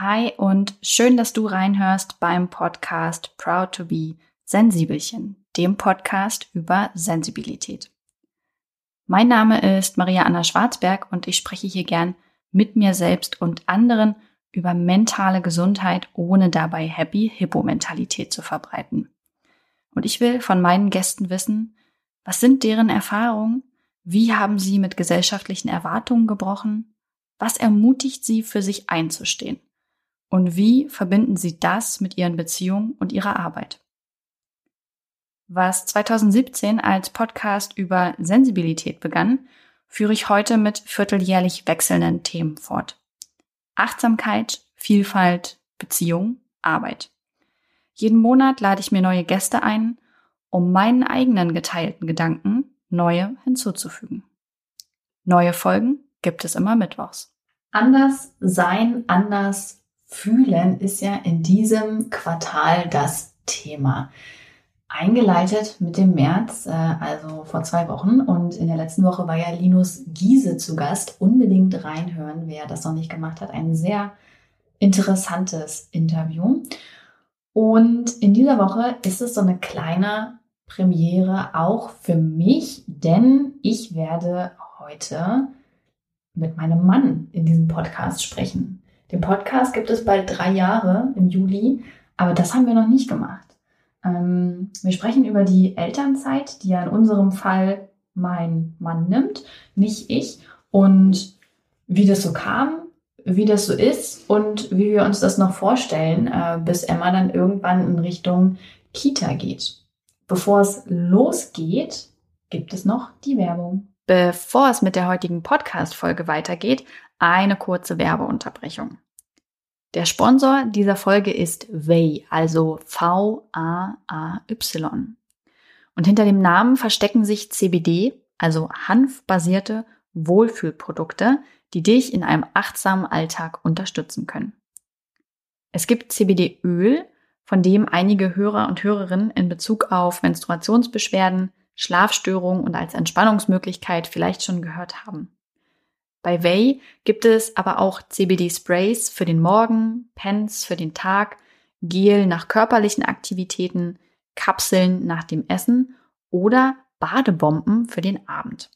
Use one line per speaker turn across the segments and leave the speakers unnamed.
Hi und schön, dass du reinhörst beim Podcast Proud to be Sensibelchen, dem Podcast über Sensibilität. Mein Name ist Maria Anna Schwarzberg und ich spreche hier gern mit mir selbst und anderen über mentale Gesundheit, ohne dabei Happy Hippo Mentalität zu verbreiten. Und ich will von meinen Gästen wissen, was sind deren Erfahrungen? Wie haben sie mit gesellschaftlichen Erwartungen gebrochen? Was ermutigt sie, für sich einzustehen? Und wie verbinden Sie das mit Ihren Beziehungen und Ihrer Arbeit? Was 2017 als Podcast über Sensibilität begann, führe ich heute mit vierteljährlich wechselnden Themen fort. Achtsamkeit, Vielfalt, Beziehung, Arbeit. Jeden Monat lade ich mir neue Gäste ein, um meinen eigenen geteilten Gedanken neue hinzuzufügen. Neue Folgen gibt es immer mittwochs.
Anders sein, anders Fühlen ist ja in diesem Quartal das Thema. Eingeleitet mit dem März, äh, also vor zwei Wochen. Und in der letzten Woche war ja Linus Giese zu Gast. Unbedingt reinhören, wer das noch nicht gemacht hat. Ein sehr interessantes Interview. Und in dieser Woche ist es so eine kleine Premiere auch für mich, denn ich werde heute mit meinem Mann in diesem Podcast sprechen. Den Podcast gibt es bald drei Jahre im Juli, aber das haben wir noch nicht gemacht. Ähm, wir sprechen über die Elternzeit, die ja in unserem Fall mein Mann nimmt, nicht ich. Und wie das so kam, wie das so ist und wie wir uns das noch vorstellen, äh, bis Emma dann irgendwann in Richtung Kita geht. Bevor es losgeht, gibt es noch die Werbung.
Bevor es mit der heutigen Podcast-Folge weitergeht, eine kurze Werbeunterbrechung. Der Sponsor dieser Folge ist Way, also V-A-A-Y. Und hinter dem Namen verstecken sich CBD, also hanfbasierte Wohlfühlprodukte, die dich in einem achtsamen Alltag unterstützen können. Es gibt CBD-Öl, von dem einige Hörer und Hörerinnen in Bezug auf Menstruationsbeschwerden, Schlafstörungen und als Entspannungsmöglichkeit vielleicht schon gehört haben. Bei Way gibt es aber auch CBD-Sprays für den Morgen, Pens für den Tag, Gel nach körperlichen Aktivitäten, Kapseln nach dem Essen oder Badebomben für den Abend.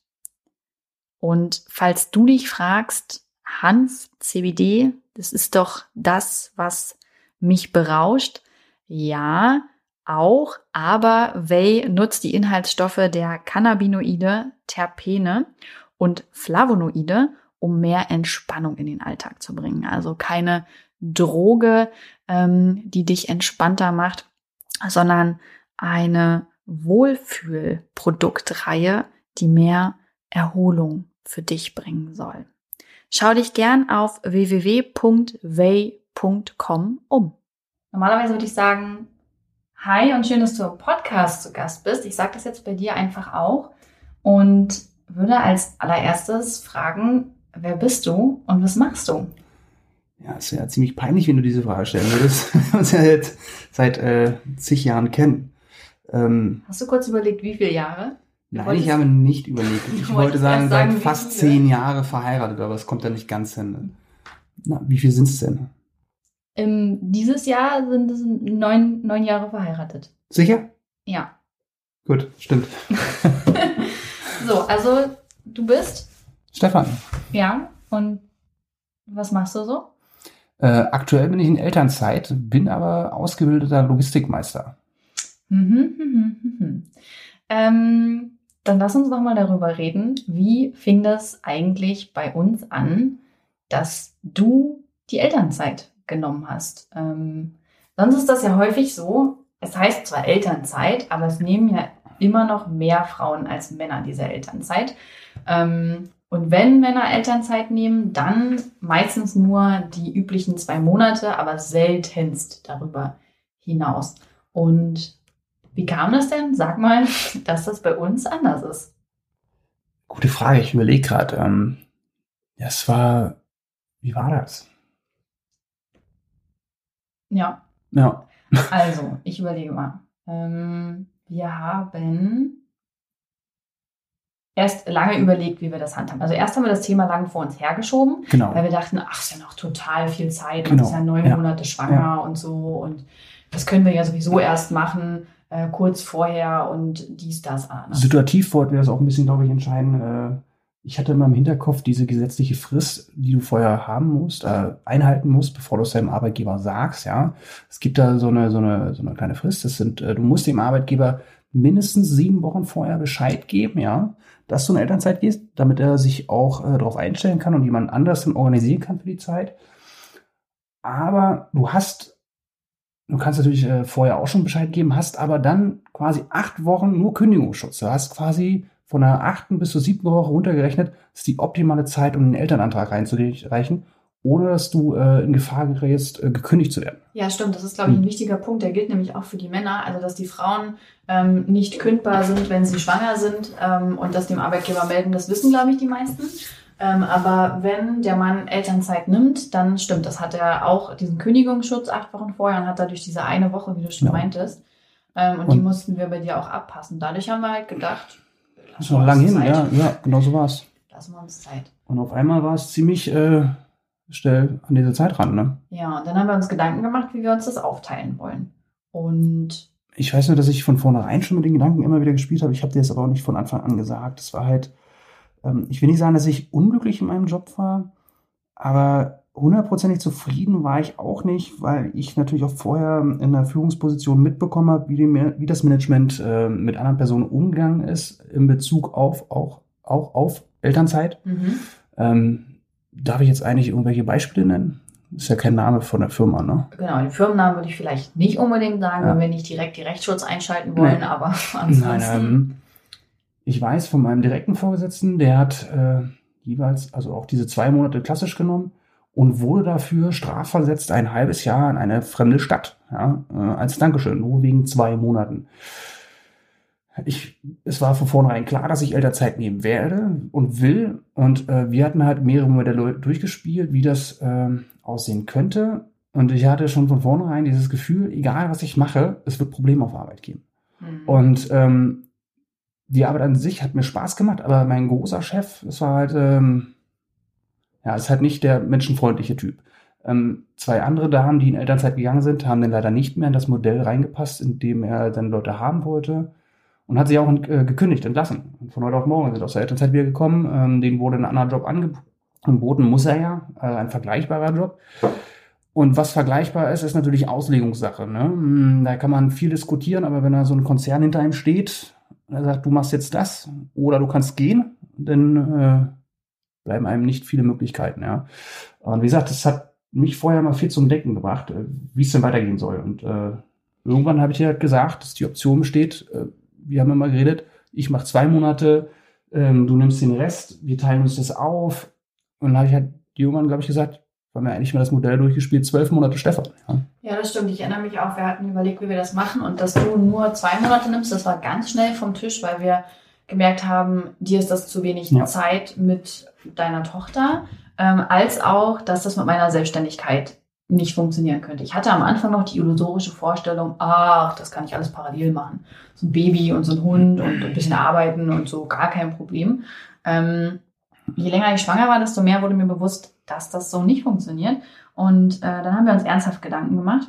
Und falls du dich fragst, Hanf, CBD, das ist doch das, was mich berauscht. Ja, auch, aber Whey nutzt die Inhaltsstoffe der Cannabinoide, Terpene und Flavonoide, um mehr Entspannung in den Alltag zu bringen. Also keine Droge, ähm, die dich entspannter macht, sondern eine Wohlfühlproduktreihe, die mehr Erholung für dich bringen soll. Schau dich gern auf www.way.com um.
Normalerweise würde ich sagen, hi und schön, dass du im Podcast zu Gast bist. Ich sage das jetzt bei dir einfach auch. Und würde als allererstes fragen, wer bist du und was machst du?
Ja, ist ja ziemlich peinlich, wenn du diese Frage stellen würdest. Wir uns ja jetzt seit äh, zig Jahren kennen.
Ähm, Hast du kurz überlegt, wie viele Jahre?
Nein, ich habe nicht überlegt. Ich wollte sagen, sagen, seit fast zehn Jahre verheiratet, aber es kommt ja nicht ganz hin. Na, wie viel sind es denn?
Ähm, dieses Jahr sind es neun, neun Jahre verheiratet.
Sicher?
Ja.
Gut, stimmt.
So, also du bist?
Stefan.
Ja, und was machst du so?
Äh, aktuell bin ich in Elternzeit, bin aber ausgebildeter Logistikmeister.
Mhm, mhm, mhm. Ähm, dann lass uns noch mal darüber reden. Wie fing das eigentlich bei uns an, dass du die Elternzeit genommen hast? Ähm, sonst ist das ja häufig so, es heißt zwar Elternzeit, aber es nehmen ja immer noch mehr Frauen als Männer diese Elternzeit. Ähm, und wenn Männer Elternzeit nehmen, dann meistens nur die üblichen zwei Monate, aber seltenst darüber hinaus. Und wie kam das denn? Sag mal, dass das bei uns anders ist.
Gute Frage, ich überlege gerade. Ähm, ja, es war, wie war das?
Ja.
Ja.
Also, ich überlege mal. Ähm, wir haben erst lange überlegt, wie wir das handhaben. Also erst haben wir das Thema lang vor uns hergeschoben,
genau.
weil wir dachten, ach, ist ja noch total viel Zeit,
genau.
ist ja neun ja. Monate schwanger ja. und so und das können wir ja sowieso erst machen, äh, kurz vorher und dies, das,
anders. Situativ wollten wir das auch ein bisschen, glaube ich, entscheiden. Äh, ich hatte immer im Hinterkopf diese gesetzliche Frist, die du vorher haben musst, äh, einhalten musst, bevor du es deinem Arbeitgeber sagst, ja. Es gibt da so eine, so eine, so eine kleine Frist. Das sind, äh, du musst dem Arbeitgeber mindestens sieben Wochen vorher Bescheid geben, ja, dass du in Elternzeit gehst, damit er sich auch äh, darauf einstellen kann und jemand anders dann organisieren kann für die Zeit. Aber du hast, du kannst natürlich äh, vorher auch schon Bescheid geben, hast aber dann quasi acht Wochen nur Kündigungsschutz. Du hast quasi von der achten bis zur siebten Woche runtergerechnet, ist die optimale Zeit, um einen Elternantrag reinzureichen, ohne dass du äh, in Gefahr gerätst, äh, gekündigt zu werden.
Ja, stimmt. Das ist, glaube ich, ein hm. wichtiger Punkt. Der gilt nämlich auch für die Männer. Also, dass die Frauen ähm, nicht kündbar sind, wenn sie schwanger sind ähm, und das dem Arbeitgeber melden, das wissen, glaube ich, die meisten. Ähm, aber wenn der Mann Elternzeit nimmt, dann stimmt, das hat er auch diesen Kündigungsschutz acht Wochen vorher und hat dadurch diese eine Woche, wie du schon ja. meintest. Ähm, und, und, die mussten wir bei dir auch abpassen. Dadurch haben wir halt gedacht,
das ist noch lang hin, ja, ja, genau so war es.
Lassen wir uns Zeit.
Und auf einmal war es ziemlich äh, schnell an diese Zeit ran, ne?
Ja, und dann haben wir uns Gedanken gemacht, wie wir uns das aufteilen wollen. Und
ich weiß nur, dass ich von vornherein schon mit den Gedanken immer wieder gespielt habe. Ich habe dir das aber auch nicht von Anfang an gesagt. Es war halt, ähm, ich will nicht sagen, dass ich unglücklich in meinem Job war, aber hundertprozentig zufrieden war ich auch nicht, weil ich natürlich auch vorher in der Führungsposition mitbekommen habe, wie, die, wie das Management äh, mit anderen Personen umgegangen ist in Bezug auf auch, auch auf Elternzeit. Mhm. Ähm, darf ich jetzt eigentlich irgendwelche Beispiele nennen? Ist ja kein Name von der Firma, ne?
Genau, den Firmennamen würde ich vielleicht nicht unbedingt sagen, ja. wenn wir nicht direkt die Rechtsschutz einschalten wollen, nee. aber ansonsten. Nein, ähm,
ich weiß von meinem direkten Vorgesetzten, der hat äh, jeweils, also auch diese zwei Monate klassisch genommen und wurde dafür strafversetzt ein halbes Jahr in eine fremde Stadt, ja, äh, als Dankeschön, nur wegen zwei Monaten. Ich, es war von vornherein klar, dass ich Elternzeit nehmen werde und will. Und äh, wir hatten halt mehrere Modelle durchgespielt, wie das äh, aussehen könnte. Und ich hatte schon von vornherein dieses Gefühl, egal was ich mache, es wird Probleme auf Arbeit geben. Mhm. Und ähm, die Arbeit an sich hat mir Spaß gemacht, aber mein großer Chef, es war halt, ähm, ja, ist halt nicht der menschenfreundliche Typ. Ähm, zwei andere Damen, die in Elternzeit gegangen sind, haben dann leider nicht mehr in das Modell reingepasst, in dem er dann Leute haben wollte und hat sich auch äh, gekündigt, entlassen. Und von heute auf morgen sind aus der Elternzeit wieder gekommen. Ähm, denen wurde ein anderer Job angeboten, muss er ja, äh, ein vergleichbarer Job. Und was vergleichbar ist, ist natürlich Auslegungssache. Ne? Hm, da kann man viel diskutieren, aber wenn da so ein Konzern hinter ihm steht, er sagt, du machst jetzt das oder du kannst gehen, dann äh, bleiben einem nicht viele Möglichkeiten. Ja. Und wie gesagt, das hat mich vorher mal viel zum Denken gebracht, äh, wie es denn weitergehen soll. Und äh, irgendwann habe ich dir halt gesagt, dass die Option besteht, äh, wir haben immer geredet, ich mache zwei Monate, ähm, du nimmst den Rest, wir teilen uns das auf. Und dann habe ich halt irgendwann, glaube ich, gesagt, weil wir eigentlich mal das Modell durchgespielt, zwölf Monate Stefan.
Ja. ja, das stimmt. Ich erinnere mich auch, wir hatten überlegt, wie wir das machen und dass du nur zwei Monate nimmst, das war ganz schnell vom Tisch, weil wir gemerkt haben, dir ist das zu wenig ja. Zeit mit deiner Tochter, ähm, als auch, dass das mit meiner Selbstständigkeit nicht funktionieren könnte. Ich hatte am Anfang noch die illusorische Vorstellung, ach, das kann ich alles parallel machen. So ein Baby und so ein Hund und ein bisschen arbeiten und so, gar kein Problem. Ähm, je länger ich schwanger war, desto mehr wurde mir bewusst, dass das so nicht funktioniert. Und äh, dann haben wir uns ernsthaft Gedanken gemacht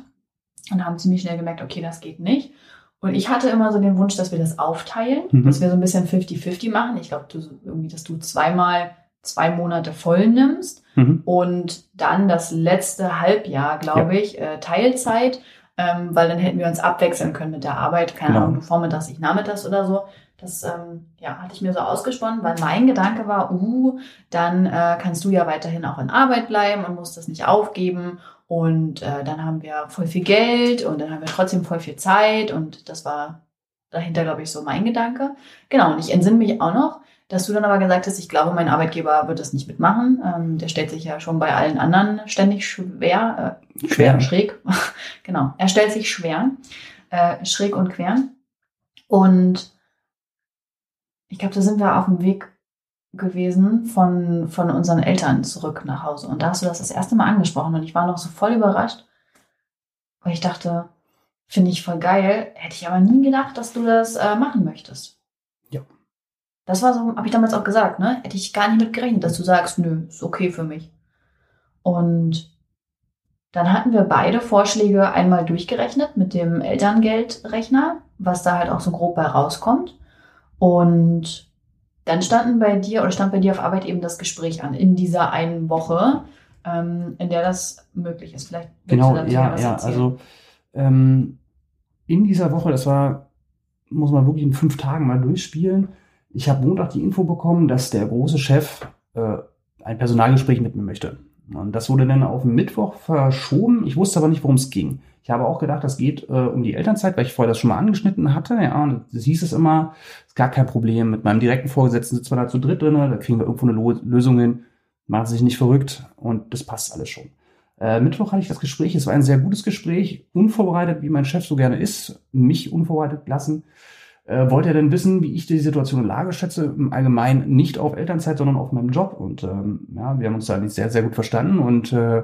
und haben ziemlich schnell gemerkt, okay, das geht nicht. Und ich hatte immer so den Wunsch, dass wir das aufteilen, mhm. dass wir so ein bisschen 50-50 machen. Ich glaube, du, irgendwie, dass du zweimal zwei Monate voll nimmst mhm. und dann das letzte Halbjahr, glaube ja. ich, äh, Teilzeit, ähm, weil dann hätten wir uns abwechseln können mit der Arbeit, keine genau. Ahnung, du vormittags, ich nachmittags oder so. Das ähm, ja, hatte ich mir so ausgesponnen, weil mein Gedanke war, uh, dann äh, kannst du ja weiterhin auch in Arbeit bleiben und musst das nicht aufgeben. Und äh, dann haben wir voll viel Geld und dann haben wir trotzdem voll viel Zeit. Und das war dahinter, glaube ich, so mein Gedanke. Genau, und ich entsinne mich auch noch, dass du dann aber gesagt hast, ich glaube, mein Arbeitgeber wird das nicht mitmachen. Ähm, der stellt sich ja schon bei allen anderen ständig schwer, äh, schwer, schräg. genau, er stellt sich schwer, äh, schräg und quer. Und ich glaube, da sind wir auf dem Weg gewesen von, von unseren Eltern zurück nach Hause. Und da hast du das das erste Mal angesprochen und ich war noch so voll überrascht, weil ich dachte, finde ich voll geil, hätte ich aber nie gedacht, dass du das äh, machen möchtest. Das war so, habe ich damals auch gesagt, ne? Hätte ich gar nicht mit gerechnet, dass du sagst, nö, ist okay für mich. Und dann hatten wir beide Vorschläge einmal durchgerechnet mit dem Elterngeldrechner, was da halt auch so grob bei rauskommt. Und dann standen bei dir oder stand bei dir auf Arbeit eben das Gespräch an in dieser einen Woche, ähm, in der das möglich ist. Vielleicht
genau, ja, ja. Erzählen. Also ähm, in dieser Woche, das war, muss man wirklich in fünf Tagen mal durchspielen. Ich habe Montag die Info bekommen, dass der große Chef äh, ein Personalgespräch mit mir möchte. Und das wurde dann auf Mittwoch verschoben. Ich wusste aber nicht, worum es ging. Ich habe auch gedacht, das geht äh, um die Elternzeit, weil ich vorher das schon mal angeschnitten hatte. Ja, das hieß es immer, ist gar kein Problem. Mit meinem direkten Vorgesetzten sitzen wir da zu dritt drin, da kriegen wir irgendwo eine Lo Lösung hin. Machen sich nicht verrückt und das passt alles schon. Äh, Mittwoch hatte ich das Gespräch. Es war ein sehr gutes Gespräch, unvorbereitet, wie mein Chef so gerne ist, mich unvorbereitet lassen. Äh, wollte er denn wissen, wie ich die Situation in Lage schätze? Im Allgemeinen nicht auf Elternzeit, sondern auf meinem Job. Und ähm, ja, wir haben uns da eigentlich sehr, sehr gut verstanden und äh,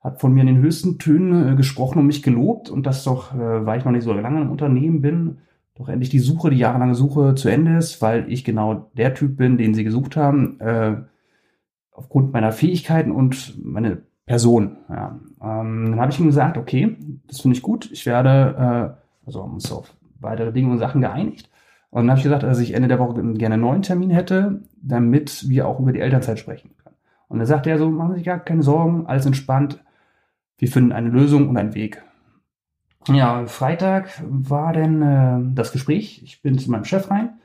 hat von mir in den höchsten Tönen äh, gesprochen und mich gelobt. Und das doch, äh, weil ich noch nicht so lange im Unternehmen bin, doch endlich die Suche, die jahrelange Suche zu Ende ist, weil ich genau der Typ bin, den sie gesucht haben, äh, aufgrund meiner Fähigkeiten und meine Person. Ja. Ähm, dann habe ich ihm gesagt, okay, das finde ich gut. Ich werde, äh, also haben uns auf weitere Dinge und Sachen geeinigt. Und dann habe ich gesagt, dass ich Ende der Woche gerne einen neuen Termin hätte, damit wir auch über die Elternzeit sprechen können. Und dann sagte er so, machen Sie sich gar keine Sorgen, alles entspannt. Wir finden eine Lösung und einen Weg. Ja, Freitag war dann äh, das Gespräch. Ich bin zu meinem Chef rein.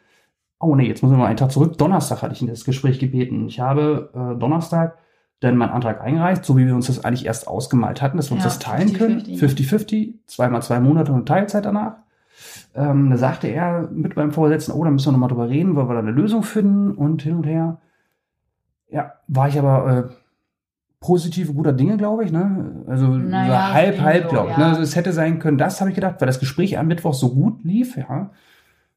Oh nee, jetzt muss ich mal einen Tag zurück. Donnerstag hatte ich in das Gespräch gebeten. Ich habe äh, Donnerstag dann meinen Antrag eingereicht, so wie wir uns das eigentlich erst ausgemalt hatten, dass wir ja, uns das teilen 50, können. 50-50, zweimal zwei Monate und Teilzeit danach. Ähm, da sagte er mit beim Vorsitzenden, oh, da müssen wir nochmal drüber reden, weil wir da eine Lösung finden und hin und her. Ja, war ich aber äh, positive, guter Dinge, glaube ich. Ne? Also naja, halb, halb, glaube ich. Ne? Ja. Ne? Also es hätte sein können, das habe ich gedacht, weil das Gespräch am Mittwoch so gut lief, ja.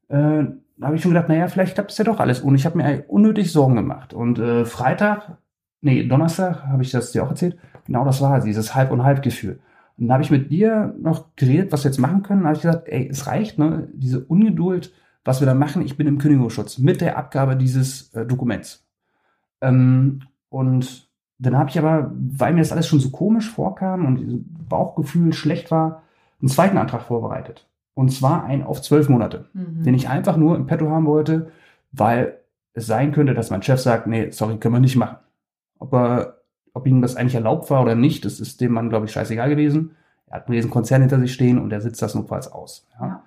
Äh, da habe ich schon gedacht, naja, vielleicht klappt es ja doch alles. Und ich habe mir unnötig Sorgen gemacht. Und äh, Freitag, nee, Donnerstag, habe ich das dir auch erzählt, genau das war dieses Halb- und Halb-Gefühl. Und dann habe ich mit dir noch geredet, was wir jetzt machen können. Dann habe ich gesagt, ey, es reicht, ne? Diese Ungeduld, was wir da machen. Ich bin im Kündigungsschutz mit der Abgabe dieses äh, Dokuments. Ähm, und dann habe ich aber, weil mir das alles schon so komisch vorkam und dieses Bauchgefühl schlecht war, einen zweiten Antrag vorbereitet. Und zwar einen auf zwölf Monate, mhm. den ich einfach nur im Petto haben wollte, weil es sein könnte, dass mein Chef sagt, nee, sorry, können wir nicht machen. Ob, er, ob ihm das eigentlich erlaubt war oder nicht, das ist dem Mann, glaube ich, scheißegal gewesen. Er hat einen riesen Konzern hinter sich stehen und er sitzt das notfalls aus. Ja. ja.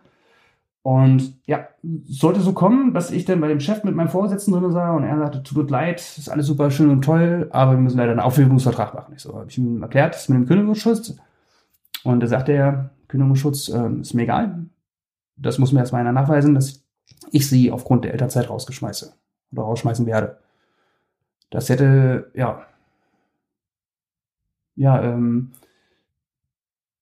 Und ja, sollte so kommen, dass ich dann bei dem Chef mit meinem Vorgesetzten drin sah und er sagte, tut mir leid, ist alles super schön und toll, aber wir müssen leider einen Aufhebungsvertrag machen. Ich so, habe ich ihm erklärt, das mit dem Kündigungsschutz. Und da sagte er, Kündigungsschutz äh, ist mir egal. Das muss mir erstmal einer nachweisen, dass ich sie aufgrund der Elternzeit rausgeschmeiße oder rausschmeißen werde. Das hätte, ja, ja, ähm,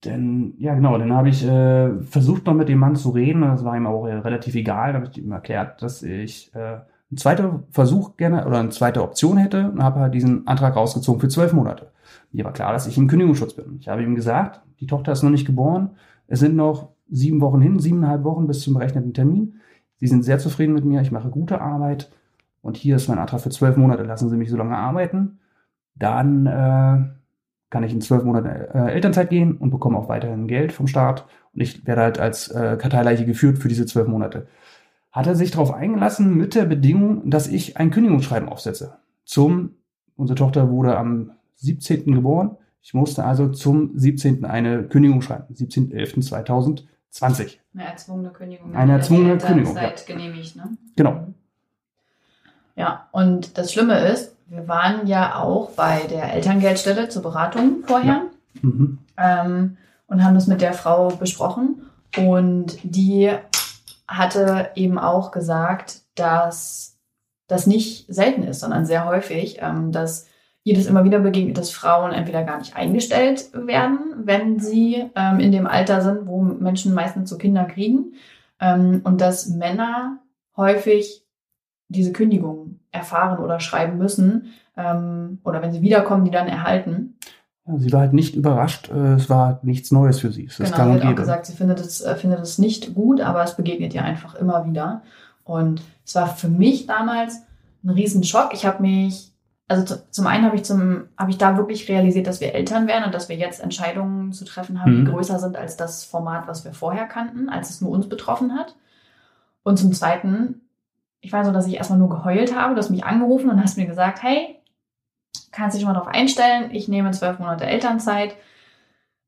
denn, ja genau, dann habe ich äh, versucht noch mit dem Mann zu reden, das war ihm auch relativ egal, da habe ich ihm erklärt, dass ich äh, einen zweiten Versuch gerne oder eine zweite Option hätte und habe halt diesen Antrag rausgezogen für zwölf Monate. Mir war klar, dass ich im Kündigungsschutz bin. Ich habe ihm gesagt, die Tochter ist noch nicht geboren, es sind noch sieben Wochen hin, siebeneinhalb Wochen bis zum berechneten Termin. Sie sind sehr zufrieden mit mir, ich mache gute Arbeit und hier ist mein Antrag für zwölf Monate, lassen Sie mich so lange arbeiten. Dann äh, kann ich in zwölf Monate äh, Elternzeit gehen und bekomme auch weiterhin Geld vom Staat. Und ich werde halt als äh, Karteileiche geführt für diese zwölf Monate. Hat er sich darauf eingelassen mit der Bedingung, dass ich ein Kündigungsschreiben aufsetze. Zum, unsere Tochter wurde am 17. geboren. Ich musste also zum 17. eine Kündigung schreiben. 17.11.2020.
Eine erzwungene Kündigung.
Eine erzwungene Kündigung.
Ja. genehmigt, ne?
Genau.
Ja, und das Schlimme ist, wir waren ja auch bei der Elterngeldstelle zur Beratung vorher ja. mhm. ähm, und haben das mit der Frau besprochen. Und die hatte eben auch gesagt, dass das nicht selten ist, sondern sehr häufig, ähm, dass ihr das immer wieder begegnet, dass Frauen entweder gar nicht eingestellt werden, wenn sie ähm, in dem Alter sind, wo Menschen meistens so Kinder kriegen. Ähm, und dass Männer häufig diese Kündigung erfahren oder schreiben müssen ähm, oder wenn sie wiederkommen, die dann erhalten.
Sie war halt nicht überrascht, äh, es war nichts Neues für sie. Es
genau, sie hat auch gesagt, sie findet es, äh, findet es nicht gut, aber es begegnet ihr einfach immer wieder. Und es war für mich damals ein Riesenschock. Ich habe mich, also zu, zum einen habe ich zum, habe ich da wirklich realisiert, dass wir Eltern werden und dass wir jetzt Entscheidungen zu treffen haben,
Mhm.
die größer sind als das Format, was wir vorher kannten, als es nur uns betroffen hat. Und zum zweiten, ich weiß so, dass ich erstmal nur geheult habe, du hast mich angerufen und hast mir gesagt, hey, kannst dich schon mal darauf einstellen, ich nehme zwölf Monate Elternzeit,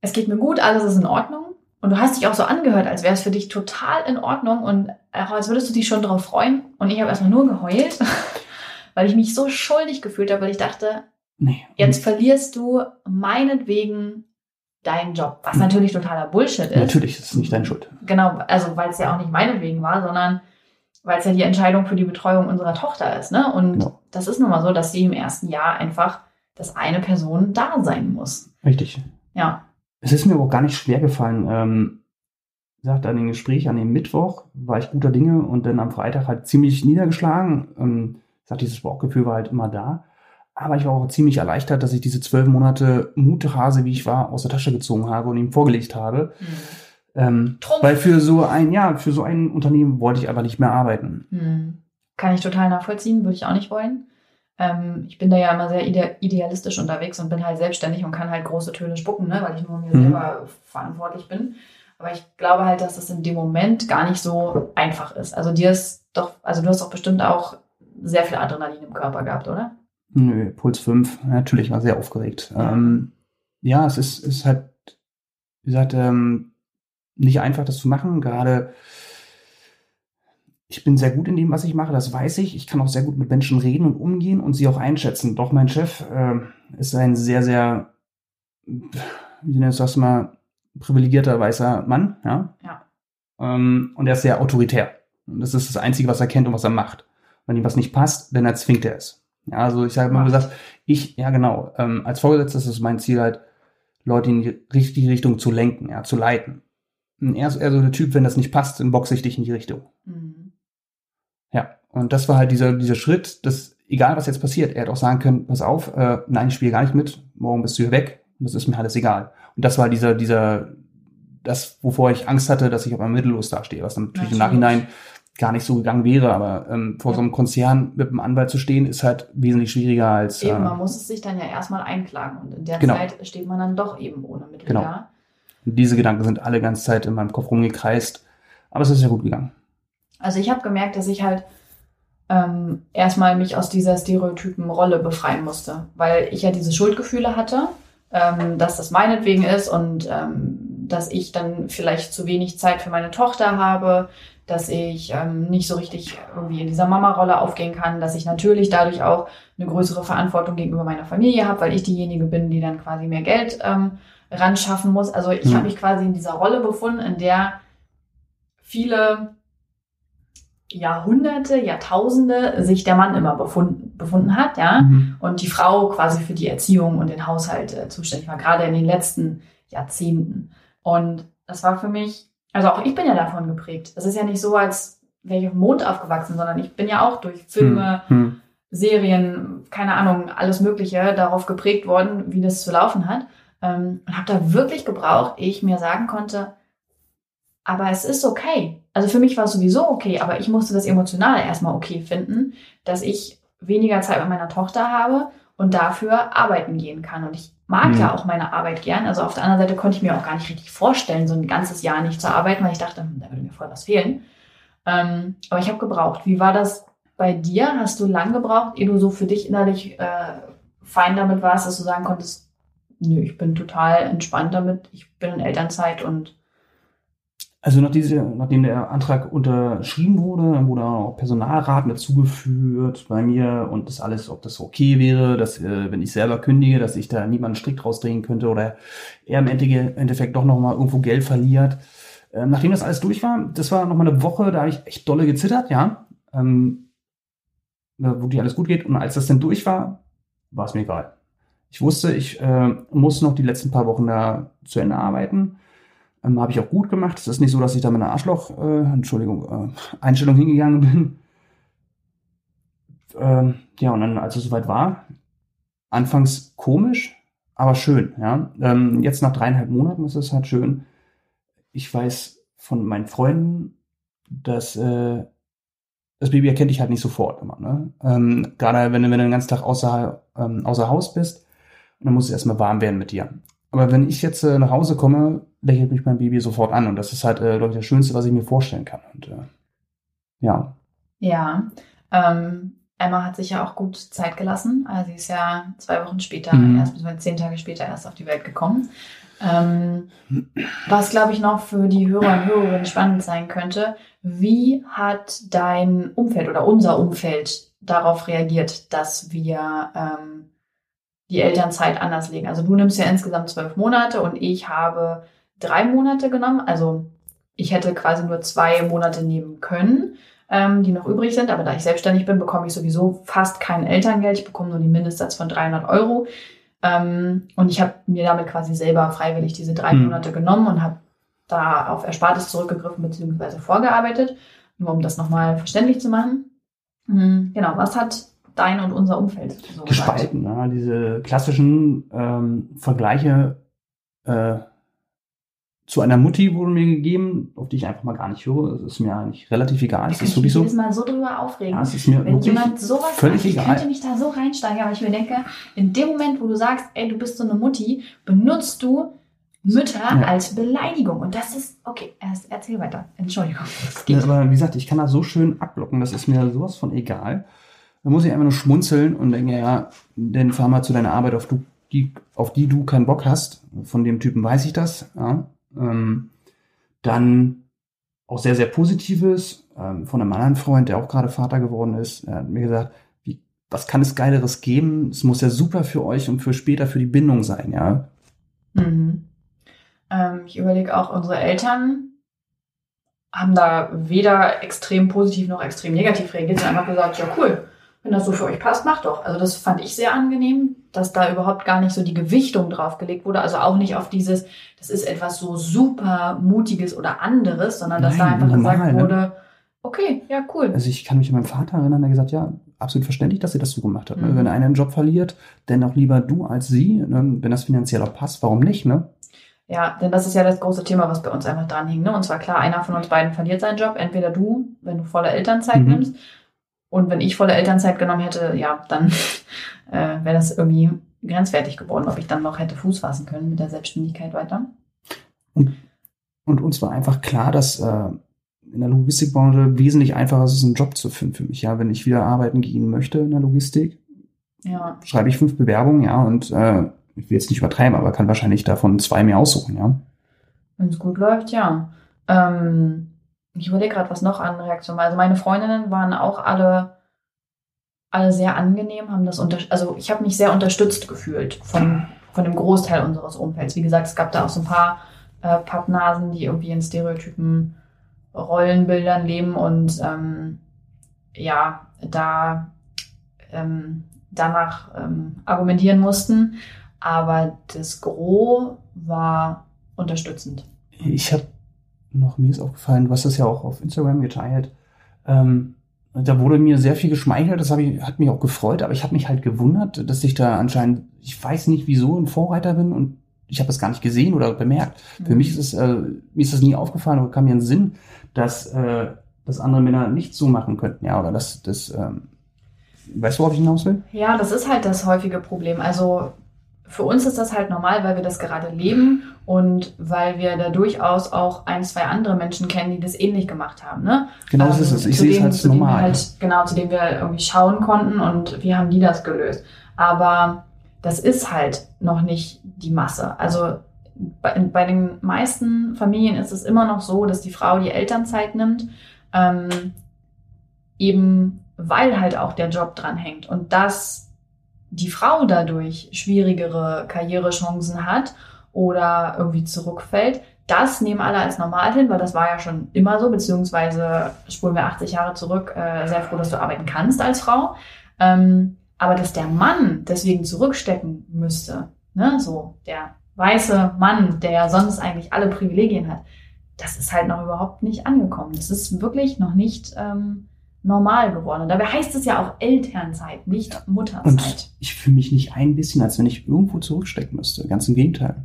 es geht mir gut, alles ist in Ordnung. Und du hast dich auch so angehört, als wäre es für dich total in Ordnung und auch als würdest du dich schon darauf freuen. Und ich habe erstmal nur geheult, weil ich mich so schuldig gefühlt habe, weil ich dachte,
Nee.
jetzt verlierst du meinetwegen deinen Job, was natürlich totaler Bullshit ist.
Natürlich ist es nicht deine Schuld.
Genau, also weil es ja auch nicht meinetwegen war, sondern weil es ja die Entscheidung für die Betreuung unserer Tochter ist. Ne? Und
Genau.
das ist nun mal so, dass sie im ersten Jahr einfach, dass eine Person da sein muss.
Richtig.
Ja.
Es ist mir aber auch gar nicht schwer gefallen. Ähm, gesagt, an dem Gespräch an dem Mittwoch war ich guter Dinge und dann am Freitag halt ziemlich niedergeschlagen. Ähm, gesagt, dieses Bauchgefühl war halt immer da. Aber ich war auch ziemlich erleichtert, dass ich diese zwölf Monate Muthase, wie ich war, aus der Tasche gezogen habe und ihm vorgelegt habe. Ähm, weil für so ein, ja, für so ein Unternehmen wollte ich einfach nicht mehr arbeiten.
Hm. Kann ich total nachvollziehen, würde ich auch nicht wollen. Ähm, ich bin da ja immer sehr ide idealistisch unterwegs und bin halt selbstständig und kann halt große Töne spucken, ne, weil ich nur mir
Mhm.
selber verantwortlich bin. Aber ich glaube halt, dass es in dem Moment gar nicht so einfach ist. Also dir ist doch, also du hast doch bestimmt auch sehr viel Adrenalin im Körper gehabt, oder?
Nö, Puls 5, natürlich, war sehr aufgeregt. Ähm, ja, es ist, ist halt, wie gesagt, ähm, nicht einfach, das zu machen. Gerade, ich bin sehr gut in dem, was ich mache, das weiß ich. Ich kann auch sehr gut mit Menschen reden und umgehen und sie auch einschätzen. Doch mein Chef ähm, ist ein sehr, sehr, wie nennst du das mal, privilegierter weißer Mann, ja.
Ja.
Ähm, und er ist sehr autoritär. Und das ist das Einzige, was er kennt und was er macht. Wenn ihm was nicht passt, dann erzwingt er es. Ja, also ich habe immer gesagt, ich, ja genau, ähm, als Vorgesetzter ist es mein Ziel halt, Leute in die richtige Richtung zu lenken, ja, zu leiten. Er ist eher so der Typ, wenn das nicht passt, dann boxe ich dich in die Richtung.
Mhm.
Ja, und das war halt dieser, dieser Schritt, dass egal was jetzt passiert, er hätte auch sagen können, pass auf, äh, nein, ich spiele gar nicht mit, morgen bist du hier weg und das ist mir alles egal. Und das war dieser, dieser, das, wovor ich Angst hatte, dass ich auf einmal mittellos dastehe, was dann natürlich, im
Natürlich.
Nachhinein gar nicht so gegangen wäre, aber ähm, vor
Ja.
so einem Konzern mit einem Anwalt zu stehen, ist halt wesentlich schwieriger als
Eben,
äh,
man muss es sich dann ja erstmal einklagen und in der
Genau.
Zeit steht man dann doch eben ohne Mittel
Genau.
da.
Diese Gedanken sind alle ganze Zeit in meinem Kopf rumgekreist. Aber es ist ja gut gegangen.
Also ich habe gemerkt, dass ich halt ähm, erstmal mich aus dieser stereotypen Rolle befreien musste, weil ich ja diese Schuldgefühle hatte, ähm, dass das meinetwegen ist und ähm, dass ich dann vielleicht zu wenig Zeit für meine Tochter habe, dass ich ähm, nicht so richtig irgendwie in dieser Mama-Rolle aufgehen kann, dass ich natürlich dadurch auch eine größere Verantwortung gegenüber meiner Familie habe, weil ich diejenige bin, die dann quasi mehr Geld ähm, ran schaffen muss. Also ich
Hm.
habe mich quasi in dieser Rolle befunden, in der viele Jahrhunderte, Jahrtausende sich der Mann immer befunden, befunden hat, ja,
Mhm.
und die Frau quasi für die Erziehung und den Haushalt äh, zuständig war, gerade in den letzten Jahrzehnten. Und das war für mich, also auch ich bin ja davon geprägt. Es ist ja nicht so, als wäre ich auf dem Mond aufgewachsen, sondern ich bin ja auch durch Filme,
Hm.
Serien, keine Ahnung, alles Mögliche darauf geprägt worden, wie das zu laufen hat. Ähm, und habe da wirklich gebraucht, ehe ich mir sagen konnte, aber es ist okay. Also für mich war es sowieso okay, aber ich musste das emotional erstmal okay finden, dass ich weniger Zeit mit meiner Tochter habe und dafür arbeiten gehen kann. Und ich mag
Mhm.
ja auch meine Arbeit gern. Also auf der anderen Seite konnte ich mir auch gar nicht richtig vorstellen, so ein ganzes Jahr nicht zu arbeiten, weil ich dachte, hm, da würde mir voll was fehlen. Ähm, aber ich habe gebraucht. Wie war das bei dir? Hast du lang gebraucht, ehe du so für dich innerlich äh, fein damit warst, dass du sagen konntest, nö, ich bin total entspannt damit, ich bin in Elternzeit und
Also nach diese, nachdem der Antrag unterschrieben wurde, dann wurde auch Personalrat dazugeführt bei mir und das alles, ob das okay wäre, dass äh, wenn ich selber kündige, dass ich da niemanden strikt rausdrehen könnte oder er im Endeffekt, doch nochmal irgendwo Geld verliert. Ähm, nachdem das alles durch war, das war nochmal eine Woche, da habe ich echt dolle gezittert, ja. Ähm, da wirklich alles gut geht. Und als das dann durch war, war es mir egal. Ich wusste, ich äh, muss noch die letzten paar Wochen da zu Ende arbeiten. Ähm, Habe ich auch gut gemacht. Es ist nicht so, dass ich da mit einer Arschloch, äh, Entschuldigung, äh, Einstellung hingegangen bin. Ähm, ja, und dann, als es soweit war, anfangs komisch, aber schön, ja. Ähm, jetzt nach dreieinhalb Monaten ist es halt schön. Ich weiß von meinen Freunden, dass äh, das Baby erkennt dich halt nicht sofort immer. Ne? Ähm, Gerade wenn, du- wenn du den ganzen Tag außer, ähm, außer Haus bist, dann muss es erstmal warm werden mit dir. Aber wenn ich jetzt äh, nach Hause komme, lächelt mich mein Baby sofort an. Und das ist halt, äh, glaube ich, das Schönste, was ich mir vorstellen kann. Und äh, ja,
Ja, ähm, Emma hat sich ja auch gut Zeit gelassen. Also sie ist ja zwei Wochen später,
Mhm.
erst beziehungsweise zehn Tage später erst auf die Welt gekommen. Ähm, was, glaube ich, noch für die Hörer und Hörerinnen spannend sein könnte, wie hat dein Umfeld oder unser Umfeld darauf reagiert, dass wir ähm, die Elternzeit anders legen? Also du nimmst ja insgesamt zwölf Monate und ich habe drei Monate genommen. Also ich hätte quasi nur zwei Monate nehmen können ähm, die noch übrig sind. Aber da ich selbstständig bin, bekomme ich sowieso fast kein Elterngeld. Ich bekomme nur den Mindestsatz von 300 Euro. Ähm, und ich habe mir damit quasi selber freiwillig diese drei
Hm.
Monate genommen und habe da auf Erspartes zurückgegriffen bzw. vorgearbeitet, nur um das nochmal verständlich zu machen. Hm, Genau, was hat dein und unser Umfeld so
gespalten. Ja, diese klassischen ähm, Vergleiche äh, zu einer Mutti wurden mir gegeben, auf die ich einfach mal gar nicht höre. Das ist mir eigentlich relativ egal. Ist
ich mich
wirklich so.
jedes Mal so drüber aufregen.
Ja, es ist mir
Wenn jemand sowas
völlig
sagt, ich
egal.
könnte mich da so reinsteigen, aber ich mir denke, in dem Moment, wo du sagst, ey, du bist so eine Mutti, benutzt du Mütter
Ja.
als Beleidigung. Und das ist, okay, erst erzähl weiter. Entschuldigung.
Ja, aber wie gesagt, ich kann das so schön abblocken, das ist mir sowas von egal. Da muss ich einfach nur schmunzeln und denke, ja, dann fahr mal zu deiner Arbeit, auf, du, die, auf die du keinen Bock hast. Von dem Typen weiß ich das. Ja. Ähm, dann auch sehr, sehr Positives ähm, von einem anderen Freund, der auch gerade Vater geworden ist. Er hat mir gesagt, wie, was kann es Geileres geben? Es muss ja super für euch und für später für die Bindung sein, ja.
Mhm. Ähm, ich überlege auch, unsere Eltern haben da weder extrem positiv noch extrem negativ reagiert, sondern einfach gesagt, ja cool, wenn das so für euch passt, macht doch. Also das fand ich sehr angenehm, dass da überhaupt gar nicht so die Gewichtung drauf gelegt wurde. Also auch nicht auf dieses, das ist etwas so super Mutiges oder anderes, sondern dass da
Nein,
einfach
normal,
gesagt
ne?
wurde, okay, ja cool.
Also ich kann mich an meinen Vater erinnern, der gesagt, ja, absolut verständlich, dass sie das so gemacht hat. Ne?
Mhm.
Wenn einer einen Job verliert, dann auch lieber du als sie. Ne? Wenn das finanziell auch passt, warum nicht? Ne?
Ja, denn das ist ja das große Thema, was bei uns einfach dran hing. Ne? Und zwar klar, einer von uns beiden verliert seinen Job. Entweder du, wenn du volle Elternzeit
Mhm.
nimmst. Und wenn ich volle Elternzeit genommen hätte, ja, dann äh, wäre das irgendwie grenzwertig geworden, ob ich dann noch hätte Fuß fassen können mit der Selbstständigkeit weiter.
Und uns war einfach klar, dass äh, in der Logistikbranche wesentlich einfacher ist, einen Job zu finden für mich. Ja, wenn ich wieder arbeiten gehen möchte in der Logistik,
Ja,
schreibe ich fünf Bewerbungen, ja, und äh, ich will jetzt nicht übertreiben, aber kann wahrscheinlich davon zwei mir aussuchen, ja.
wenn es gut läuft, ja. Ähm, ich überlege gerade, was noch an Reaktionen war. Also meine Freundinnen waren auch alle, alle sehr angenehm, haben das unter also ich habe mich sehr unterstützt gefühlt von, von dem Großteil unseres Umfelds. Wie gesagt, es gab da auch so ein paar äh, Pappnasen, die irgendwie in Stereotypen Rollenbildern leben und ähm, ja, da ähm, danach ähm, argumentieren mussten. Aber das Gros war unterstützend.
Ich habe noch, mir ist aufgefallen, du hast das ja auch auf Instagram geteilt. Ähm, da wurde mir sehr viel geschmeichelt, das ich, hat mich auch gefreut, aber ich habe mich halt gewundert, dass ich da anscheinend, ich weiß nicht wieso, ein Vorreiter bin und ich habe das gar nicht gesehen oder bemerkt. Für mich ist es, äh, mir ist das nie aufgefallen, aber kam mir in den Sinn, dass, äh, dass andere Männer nicht so machen könnten, ja, oder dass das, ähm, weißt du, worauf ich hinaus will?
Ja, das ist halt das häufige Problem. Also für uns ist das halt normal, weil wir das gerade leben und weil wir da durchaus auch ein, zwei andere Menschen kennen, die das ähnlich gemacht haben. Ne?
Genau, das
Ähm,
ist es. Ich sehe es als normal.
Halt, genau, zu denen wir irgendwie schauen konnten und wie haben die das gelöst. Aber das ist halt noch nicht die Masse. Also bei, bei den meisten Familien ist es immer noch so, dass die Frau die Elternzeit nimmt, ähm, eben weil halt auch der Job dran hängt und dass die Frau dadurch schwierigere Karrierechancen hat oder irgendwie zurückfällt, das nehmen alle als normal hin, weil das war ja schon immer so, beziehungsweise spulen wir 80 Jahre zurück, äh, sehr froh, dass du arbeiten kannst als Frau. Ähm, aber dass der Mann deswegen zurückstecken müsste, ne, so der weiße Mann, der ja sonst eigentlich alle Privilegien hat, das ist halt noch überhaupt nicht angekommen. Das ist wirklich noch nicht ähm, normal geworden. Und dabei heißt es ja auch Elternzeit, nicht Mutterzeit.
Und ich fühle mich nicht ein bisschen, als wenn ich irgendwo zurückstecken müsste. Ganz im Gegenteil.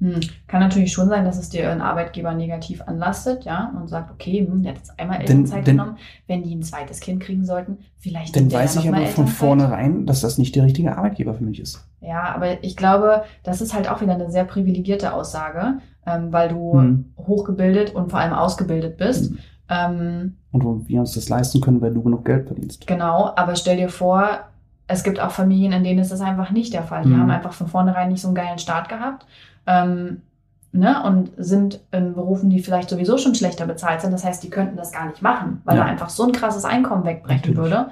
Hm. Kann natürlich schon sein, dass es dir ein Arbeitgeber negativ anlastet, ja, und sagt, okay, hm, der hat jetzt einmal Elternzeit
denn-
genommen, wenn die ein zweites Kind kriegen sollten, vielleicht
Dann weiß
ja
ich aber von vornherein, dass das nicht der richtige Arbeitgeber für mich ist.
Ja, aber ich glaube, das ist halt auch wieder eine sehr privilegierte Aussage, ähm, weil du
Hm.
hochgebildet und vor allem ausgebildet bist.
Hm.
Ähm,
Und wir uns das leisten können, weil du genug Geld verdienst.
Genau, aber stell dir vor, es gibt auch Familien, in denen ist das einfach nicht der Fall. Die
Mhm.
haben einfach von vornherein nicht so einen geilen Start gehabt. Ähm, ne, und sind in Berufen, die vielleicht sowieso schon schlechter bezahlt sind. Das heißt, die könnten das gar nicht machen, weil
Ja.
da einfach so ein krasses Einkommen wegbrechen
Natürlich.
würde.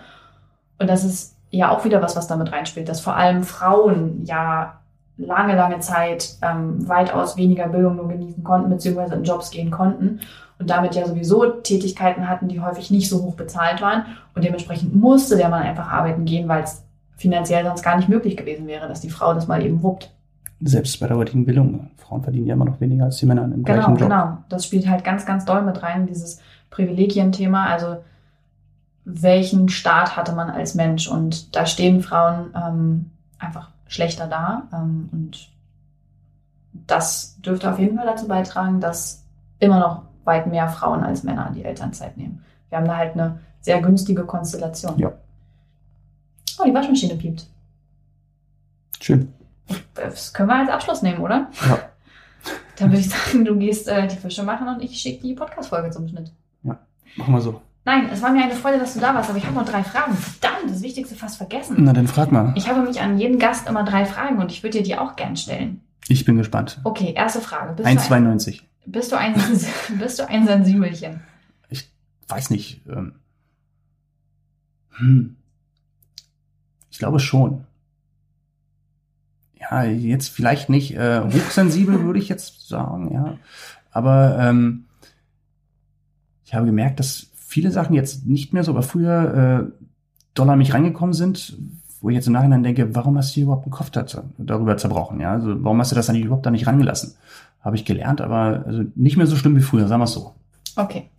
Und das ist ja auch wieder was, was damit reinspielt, dass vor allem Frauen ja lange, lange Zeit ähm, weitaus weniger Bildung nur genießen konnten, beziehungsweise in Jobs gehen konnten und damit ja sowieso Tätigkeiten hatten, die häufig nicht so hoch bezahlt waren. Und dementsprechend musste der Mann einfach arbeiten gehen, weil es finanziell sonst gar nicht möglich gewesen wäre, dass die Frau das mal eben wuppt.
Selbst bei der heutigen Bildung. Frauen verdienen ja immer noch weniger als die Männer im
Genau,
gleichen Job.
genau. Das spielt halt ganz, ganz doll mit rein, dieses Privilegienthema. Also welchen Staat hatte man als Mensch? Und da stehen Frauen ähm, einfach schlechter da. Ähm, und das dürfte auf jeden Fall dazu beitragen, dass immer noch weit mehr Frauen als Männer die Elternzeit nehmen. Wir haben da halt eine sehr günstige Konstellation.
Ja.
Oh, die Waschmaschine piept.
Schön.
Das können wir als Abschluss nehmen, oder?
Ja.
Dann würde ich sagen, du gehst äh, die Fische machen und ich schicke die Podcast-Folge zum Schnitt.
Machen wir so.
Nein, es war mir eine Freude, dass du da warst, aber ich habe noch drei Fragen. Verdammt, das Wichtigste fast vergessen.
Na, dann frag mal.
Ich habe mich an jeden Gast immer drei Fragen und ich würde dir die auch gern stellen.
Ich bin gespannt.
Okay, erste Frage. Bist, du ein,
1,92.
bist, du, ein, bist du ein Sensibelchen?
Weiß nicht. Ähm, hm. Ich glaube schon. Ja, jetzt vielleicht nicht äh, hochsensibel, würde ich jetzt sagen, ja. Aber ähm, ich habe gemerkt, dass viele Sachen jetzt nicht mehr so, aber früher äh, doll an mich reingekommen sind, wo ich jetzt im Nachhinein denke, warum hast du dir überhaupt den Kopf da, darüber zerbrochen? Ja, also warum hast du das dann überhaupt da nicht rangelassen? Habe ich gelernt, aber also nicht mehr so schlimm wie früher, sagen wir es so.
Okay.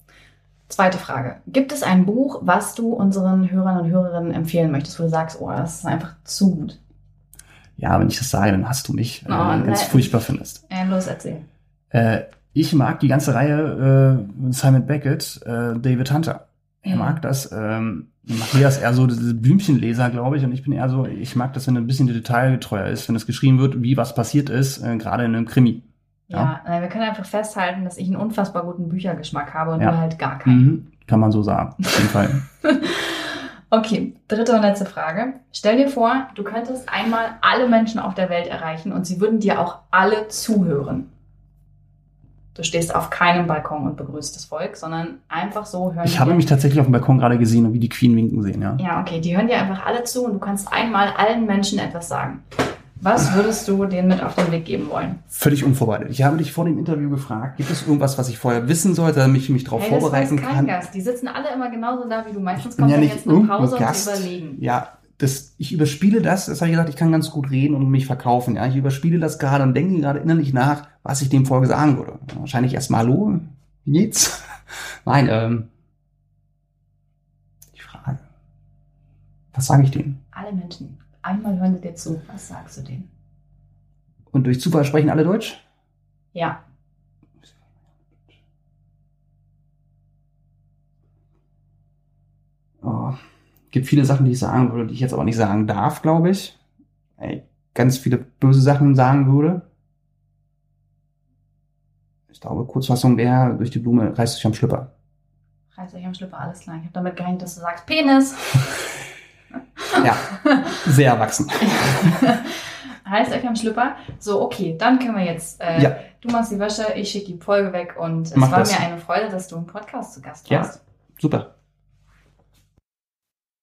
Zweite Frage. Gibt es ein Buch, was du unseren Hörern und Hörerinnen empfehlen möchtest, wo du sagst, oh, das ist einfach zu gut?
Ja, wenn ich das sage, dann hast du mich,
Oh,
äh, wenn du es furchtbar findest.
Äh, los, erzähl.
Äh, ich mag die ganze Reihe äh, Simon Beckett, äh, David Hunter. Ich mag das. Ähm, Matthias eher so diese Blümchenleser, glaube ich, und ich bin eher so, ich mag das, wenn ein bisschen detailgetreuer ist, wenn es geschrieben wird, wie was passiert ist, äh, gerade in einem Krimi.
Ja, äh, wir können einfach festhalten, dass ich einen unfassbar guten Büchergeschmack habe und
Ja.
du halt gar keinen.
Mhm, kann man so sagen, auf jeden Fall.
Okay, dritte und letzte Frage. Stell dir vor, du könntest einmal alle Menschen auf der Welt erreichen und sie würden dir auch alle zuhören. Du stehst auf keinem Balkon und begrüßt das Volk, sondern einfach so hören
Ich habe mich tatsächlich auf dem Balkon gerade gesehen und wie die Queen winken sehen, ja.
Ja, okay, die hören dir einfach alle zu und du kannst einmal allen Menschen etwas sagen. Was würdest du denen mit auf den Weg geben wollen?
Völlig unvorbereitet. Ich habe dich vor dem Interview gefragt, gibt es irgendwas, was ich vorher wissen sollte, damit ich mich darauf
Hey, das
vorbereiten
weiß kein
kann?
Gast. Die sitzen alle immer genauso da wie du. Meistens kommt
ja
jetzt eine Pause und
Gast.
sie überlegen.
Ja, das, ich überspiele das, das habe ich gesagt, ich kann ganz gut reden und mich verkaufen. Ja, ich überspiele das gerade und denke gerade innerlich nach, was ich dem Folge sagen würde. Wahrscheinlich erstmal Hallo, wie geht's? Nein, ähm, die Frage. Was sage ich denen?
Alle Menschen. Einmal hören sie dir zu. Was sagst du denen?
Und durch Zufall sprechen alle Deutsch?
Ja.
Gibt viele Sachen, die ich sagen würde, die ich jetzt aber nicht sagen darf, glaube ich. Ey, ganz viele böse Sachen sagen würde. Ich glaube, Kurzfassung wäre, durch die Blume reißt sich am Schlüpper.
Reißt euch am Schlüpper, alles klar. Ich habe damit gerechnet, dass du sagst Penis.
Ja, sehr erwachsen.
Reißt euch am Schlüpper. So, okay, dann können wir jetzt. Äh,
Ja.
Du machst die Wäsche, ich schicke die Folge weg und es
Mach
war
das.
mir eine Freude, dass du im Podcast zu Gast
Ja.
warst.
Super.